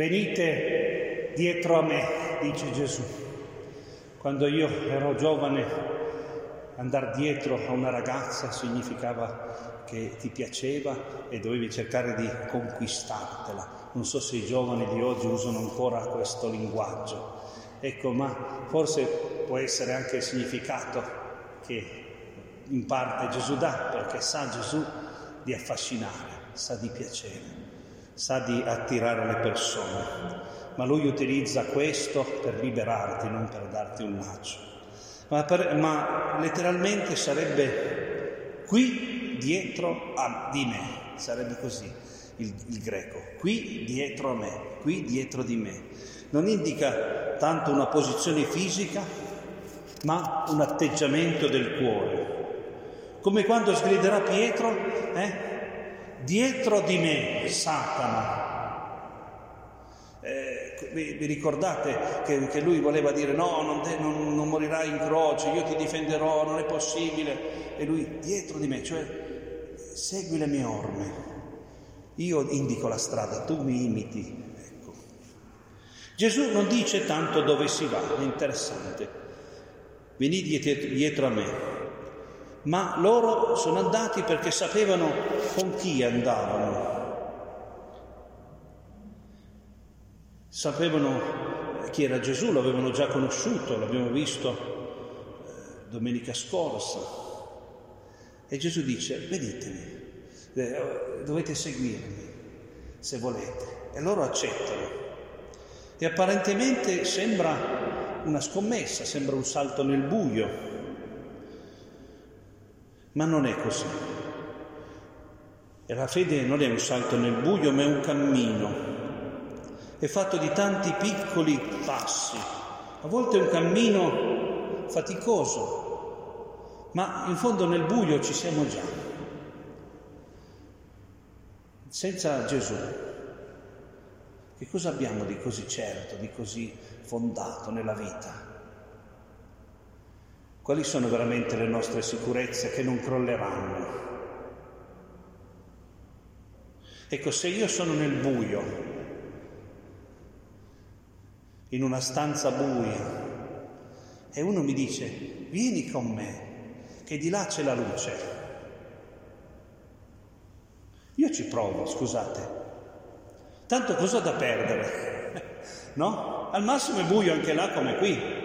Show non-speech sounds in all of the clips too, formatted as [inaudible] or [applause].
venite dietro a me, dice Gesù. Quando io ero giovane, andare dietro a una ragazza significava che ti piaceva e dovevi cercare di conquistartela. Non so se i giovani di oggi usano ancora questo linguaggio. Ecco, ma forse può essere anche il significato che in parte Gesù dà, perché sa Gesù di affascinare, sa di piacere, sa di attirare le persone. Ma lui utilizza questo per liberarti, non per darti un laccio. Ma, ma letteralmente sarebbe qui dietro a, di me, sarebbe così il, il greco, qui dietro a me, qui dietro di me. Non indica tanto una posizione fisica, ma un atteggiamento del cuore. Come quando sgriderà Pietro, eh? Dietro di me Satana. Eh, vi, vi, ricordate che, che, lui voleva dire no, non, te, non, non, morirai in croce, io ti difenderò, non è possibile. E lui dietro di me, cioè segui le mie orme. Io indico la strada, tu mi imiti. Ecco. Gesù non dice tanto dove si va, è interessante. Venite dietro a me, ma loro sono andati perché sapevano con chi andavano. Sapevano chi era Gesù, lo avevano già conosciuto, l'abbiamo visto eh, domenica scorsa. E Gesù dice, vedetemi, eh, dovete seguirmi se volete. E loro accettano. E apparentemente sembra una scommessa, sembra un salto nel buio, ma non è così. E la fede non è un salto nel buio, ma è un cammino. È fatto di tanti piccoli passi. A volte è un cammino faticoso, ma in fondo nel buio ci siamo già. Senza Gesù, che cosa abbiamo di così certo, di così fondato nella vita? Quali sono veramente le nostre sicurezze che non crolleranno? Ecco, se io sono nel buio, in una stanza buia, e uno mi dice, vieni con me, che di là c'è la luce. Io ci provo, scusate. Tanto cosa da perdere? [laughs] No? Al massimo è buio anche là come qui.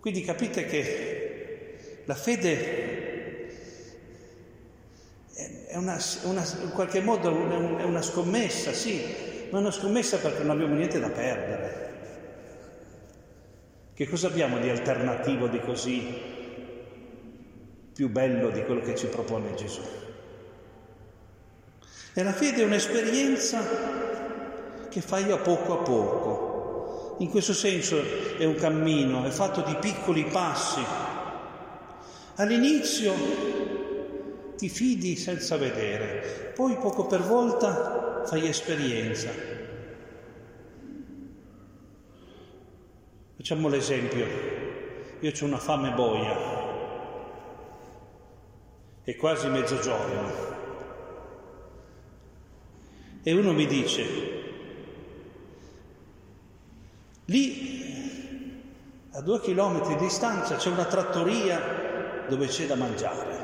Quindi capite che la fede è una, una, in qualche modo è una scommessa, sì, ma è una scommessa perché non abbiamo niente da perdere. Che cosa abbiamo di alternativo, di così più bello di quello che ci propone Gesù? E la fede è un'esperienza che fai a poco a poco, in questo senso è un cammino, è fatto di piccoli passi. All'inizio ti fidi senza vedere, poi poco per volta fai esperienza. Facciamo l'esempio, io ho una fame boia, è quasi mezzogiorno, e uno mi dice, Lì, a due chilometri di distanza, c'è una trattoria dove c'è da mangiare.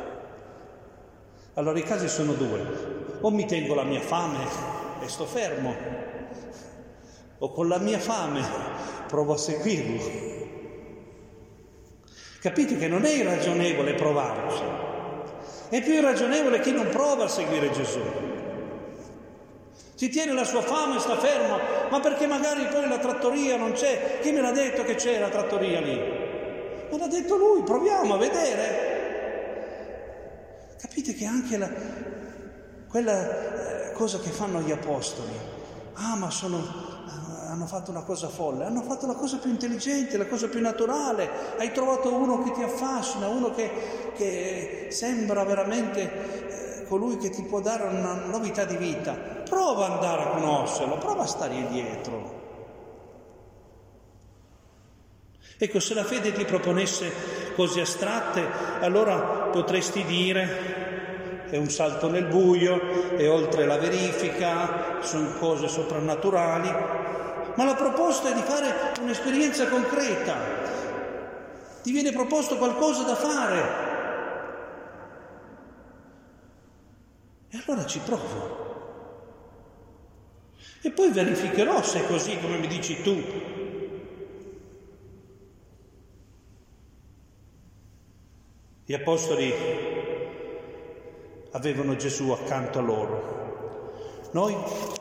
Allora i casi sono due. O mi tengo la mia fame e sto fermo, o con la mia fame provo a seguirlo. Capite che non è irragionevole provarci, è più irragionevole chi non prova a seguire Gesù. Si tiene la sua fame, sta fermo, ma perché magari poi la trattoria non c'è? Chi me l'ha detto che c'è la trattoria lì? Me l'ha detto lui, proviamo a vedere. Capite che anche la, quella eh, cosa che fanno gli apostoli, ah ma sono, eh, hanno fatto una cosa folle, hanno fatto la cosa più intelligente, la cosa più naturale, hai trovato uno che ti affascina, uno che, che sembra veramente colui che ti può dare una novità di vita, prova ad andare a conoscerlo, prova a stare dietro. Ecco, se la fede ti proponesse cose astratte, allora potresti dire è un salto nel buio, è oltre la verifica, sono cose soprannaturali, ma la proposta è di fare un'esperienza concreta, ti viene proposto qualcosa da fare. E allora ci provo. E poi verificherò se è così come mi dici tu. Gli apostoli avevano Gesù accanto a loro. Noi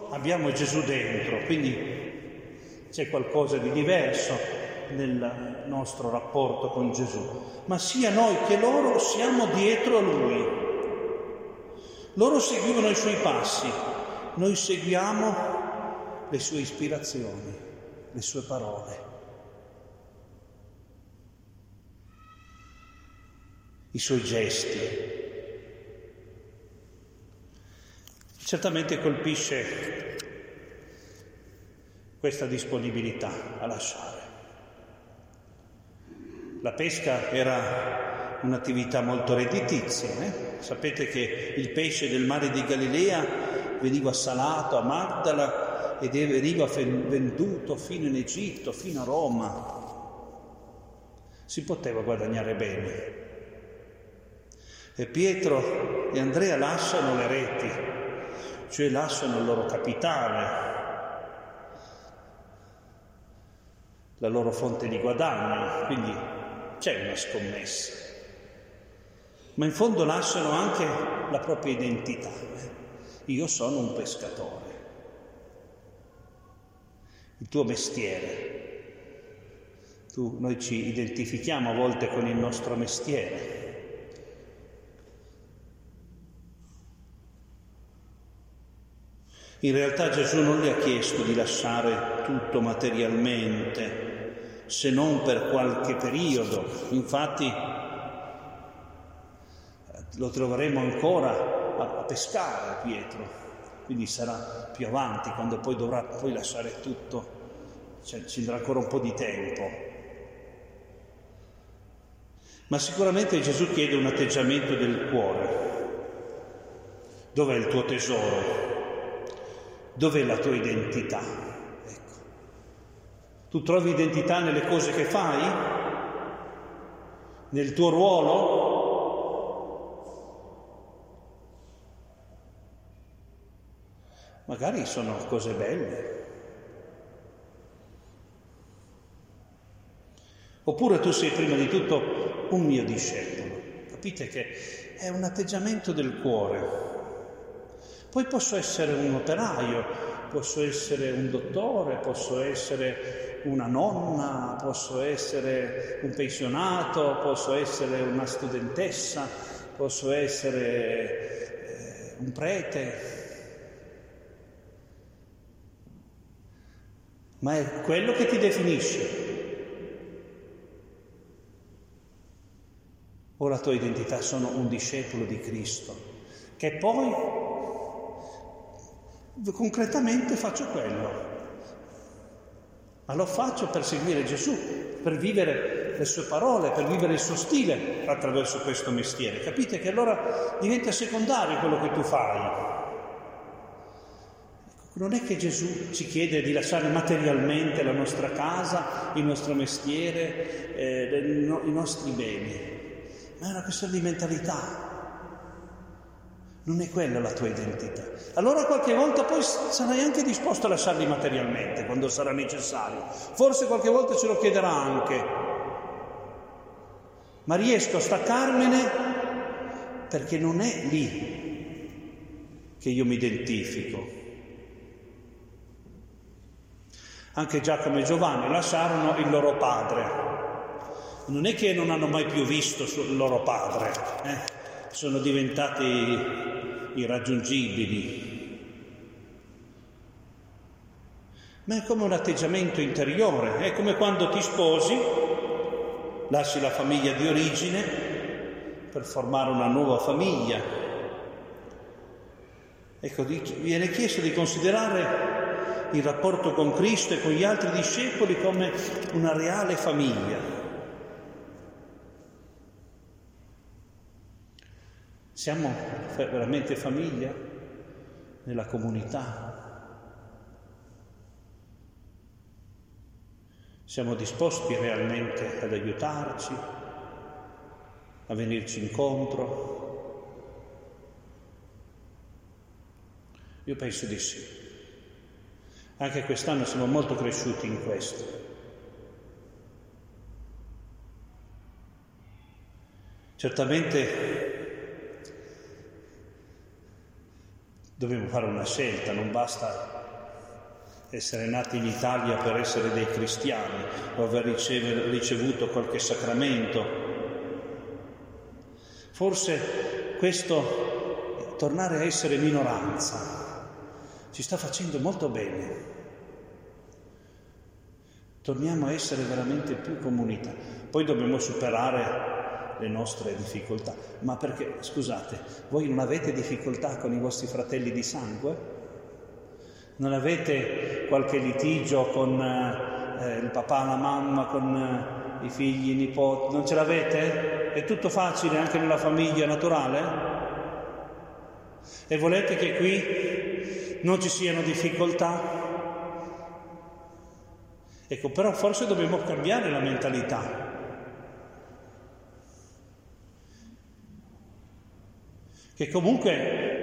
abbiamo Gesù dentro, quindi c'è qualcosa di diverso nel nostro rapporto con Gesù, ma sia noi che loro siamo dietro a Lui. Loro seguivano i suoi passi, noi seguiamo le sue ispirazioni, le sue parole. i suoi gesti. Certamente colpisce questa disponibilità a lasciare. La pesca era un'attività molto redditizia. Eh? Sapete che il pesce del mare di Galilea veniva salato a Magdala ed veniva venduto fino in Egitto, fino a Roma. Si poteva guadagnare bene. E Pietro e Andrea lasciano le reti, cioè lasciano il loro capitale, la loro fonte di guadagno, quindi c'è una scommessa. Ma in fondo lasciano anche la propria identità. Io sono un pescatore il tuo mestiere. Tu, noi ci identifichiamo a volte con il nostro mestiere. In realtà Gesù non le ha chiesto di lasciare tutto materialmente, se non per qualche periodo. Infatti lo troveremo ancora a pescare Pietro quindi sarà più avanti, quando poi dovrà poi lasciare tutto, cioè, ci darà ancora un po' di tempo. Ma sicuramente Gesù chiede un atteggiamento del cuore. Dov'è il tuo tesoro? Dov'è la tua identità? Ecco. Tu trovi identità nelle cose che fai? Nel tuo ruolo? Magari sono cose belle. Oppure tu sei prima di tutto un mio discepolo. Capite che è un atteggiamento del cuore. Poi posso essere un operaio, posso essere un dottore, posso essere una nonna, posso essere un pensionato, posso essere una studentessa, posso essere eh, un prete, ma è quello che ti definisce. O la tua identità sono un discepolo di Cristo, che poi concretamente faccio quello. Ma lo faccio per seguire Gesù, per vivere le sue parole, per vivere il suo stile attraverso questo mestiere. Capite che allora diventa secondario quello che tu fai. Non è che Gesù ci chiede di lasciare materialmente la nostra casa, il nostro mestiere, eh, i nostri beni, ma è una questione di mentalità. Non è quella la tua identità. Allora qualche volta poi sarai anche disposto a lasciarli materialmente quando sarà necessario. Forse qualche volta ce lo chiederà anche. Ma riesco a staccarmene perché non è lì che io mi identifico, Anche Giacomo e Giovanni lasciarono il loro padre. Non è che non hanno mai più visto il loro padre, eh? sono diventati irraggiungibili. Ma è come un atteggiamento interiore, è come quando ti sposi, lasci la famiglia di origine per formare una nuova famiglia. Ecco, viene chiesto di considerare il rapporto con Cristo e con gli altri discepoli come una reale famiglia. Siamo veramente famiglia nella comunità? Siamo disposti realmente ad aiutarci, a venirci incontro? Io penso di sì. Anche quest'anno siamo molto cresciuti in questo. Certamente dobbiamo fare una scelta, non basta essere nati in Italia per essere dei cristiani o aver ricevuto qualche sacramento. Forse questo tornare a essere minoranza ci sta facendo molto bene. Torniamo a essere veramente più comunità. Poi dobbiamo superare le nostre difficoltà. Ma perché, scusate, voi non avete difficoltà con i vostri fratelli di sangue? Non avete qualche litigio con eh, il papà, la mamma, con eh, i figli, i nipoti? Non ce l'avete? È tutto facile anche nella famiglia naturale? E volete che qui non ci siano difficoltà. Ecco, però forse dobbiamo cambiare la mentalità. Che comunque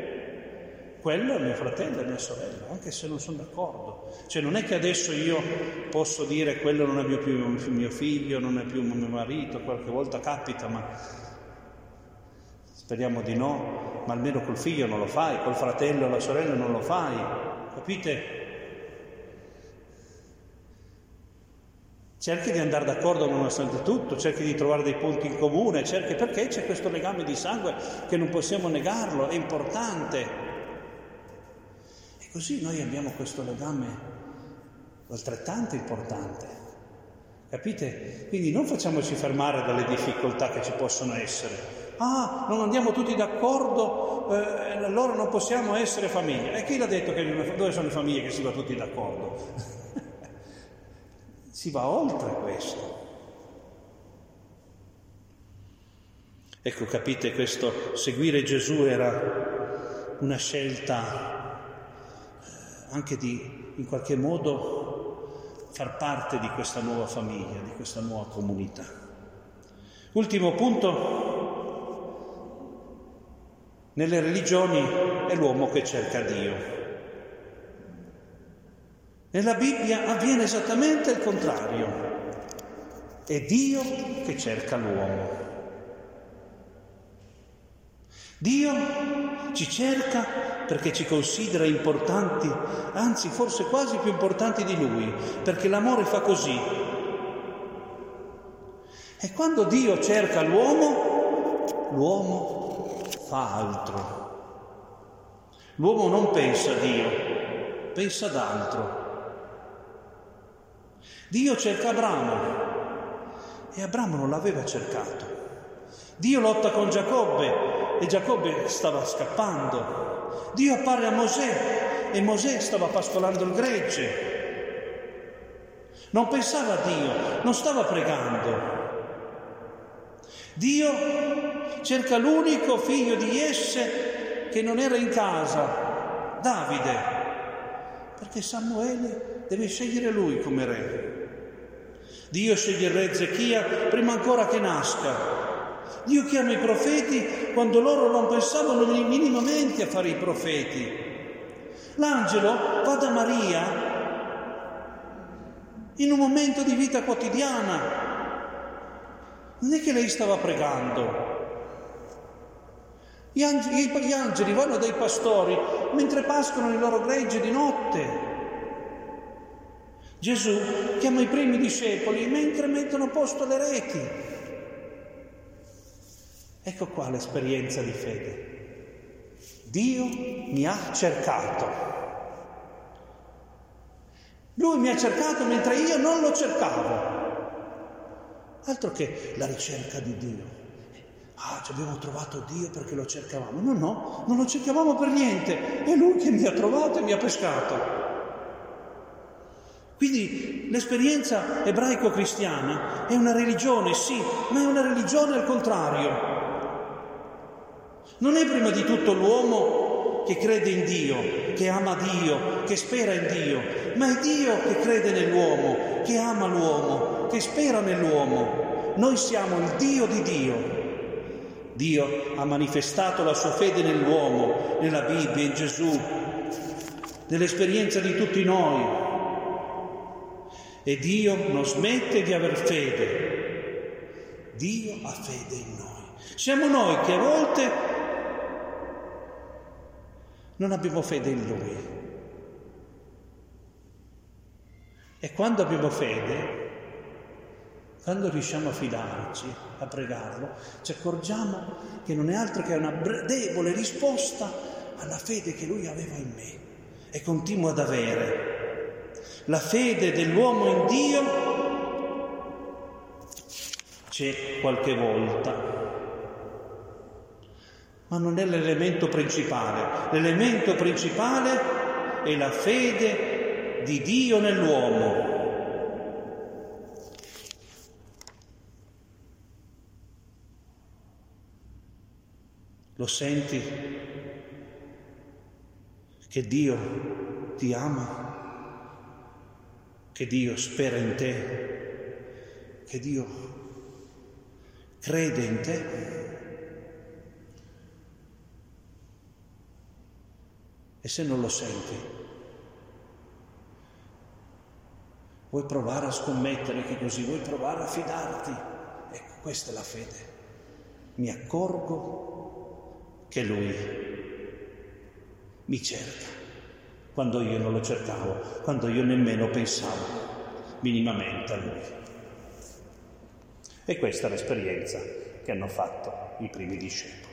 quello è mio fratello e mia sorella, anche se non sono d'accordo. Cioè non è che adesso io posso dire quello non è più mio figlio, non è più mio marito, qualche volta capita, ma Speriamo di no, ma almeno col figlio non lo fai, col fratello o la sorella non lo fai, capite? Cerchi di andare d'accordo nonostante tutto, cerchi di trovare dei punti in comune, cerchi perché c'è questo legame di sangue che non possiamo negarlo, è importante. E così noi abbiamo questo legame altrettanto importante. Capite? Quindi non facciamoci fermare dalle difficoltà che ci possono essere, ah, non andiamo tutti d'accordo, eh, allora non possiamo essere famiglia. E chi l'ha detto che dove sono le famiglie che si va tutti d'accordo? [laughs] si va oltre questo. Ecco, capite, questo seguire Gesù era una scelta eh, anche di, in qualche modo, far parte di questa nuova famiglia, di questa nuova comunità. Ultimo punto, nelle religioni è l'uomo che cerca Dio. Nella Bibbia avviene esattamente il contrario. È Dio che cerca l'uomo. Dio ci cerca perché ci considera importanti, anzi forse quasi più importanti di Lui, perché l'amore fa così. E quando Dio cerca l'uomo, l'uomo fa altro. L'uomo non pensa a Dio, pensa ad altro. Dio cerca Abramo e Abramo non l'aveva cercato. Dio lotta con Giacobbe e Giacobbe stava scappando. Dio appare a Mosè e Mosè stava pascolando il gregge. Non pensava a Dio, non stava pregando. Dio cerca l'unico figlio di Jesse che non era in casa, Davide, perché Samuele deve scegliere lui come re. Dio sceglie il re Ezechia prima ancora che nasca. Dio chiama i profeti quando loro non pensavano minimamente a fare i profeti. L'angelo va da Maria in un momento di vita quotidiana non è che lei stava pregando. Gli angeli, gli angeli vanno dai pastori mentre pascono i loro greggi di notte. Gesù chiama i primi discepoli mentre mettono a posto le reti. Ecco qua l'esperienza di fede. Dio mi ha cercato. Lui mi ha cercato mentre io non lo cercavo. Altro che la ricerca di Dio. Ah, ci abbiamo trovato Dio perché lo cercavamo. No, no, non lo cercavamo per niente. È Lui che mi ha trovato e mi ha pescato. Quindi l'esperienza ebraico-cristiana è una religione, sì, ma è una religione al contrario. Non è prima di tutto l'uomo che crede in Dio, che ama Dio, che spera in Dio, ma è Dio che crede nell'uomo, che ama l'uomo, che spera nell'uomo. Noi siamo il Dio di Dio. Dio ha manifestato la sua fede nell'uomo, nella Bibbia, in Gesù, nell'esperienza di tutti noi. E Dio non smette di aver fede. Dio ha fede in noi. Siamo noi che a volte non abbiamo fede in Lui. E quando abbiamo fede, quando riusciamo a fidarci, a pregarlo, ci accorgiamo che non è altro che una debole risposta alla fede che lui aveva in me e continua ad avere. La fede dell'uomo in Dio c'è qualche volta, ma non è l'elemento principale. L'elemento principale è la fede di Dio nell'uomo. Lo senti che Dio ti ama, che Dio spera in te, che Dio crede in te? E se non lo senti, vuoi provare a scommettere che così, vuoi provare a fidarti? Ecco, questa è la fede. Mi accorgo che Lui mi cerca, quando io non lo cercavo, quando io nemmeno pensavo minimamente a Lui. E questa è l'esperienza che hanno fatto i primi discepoli.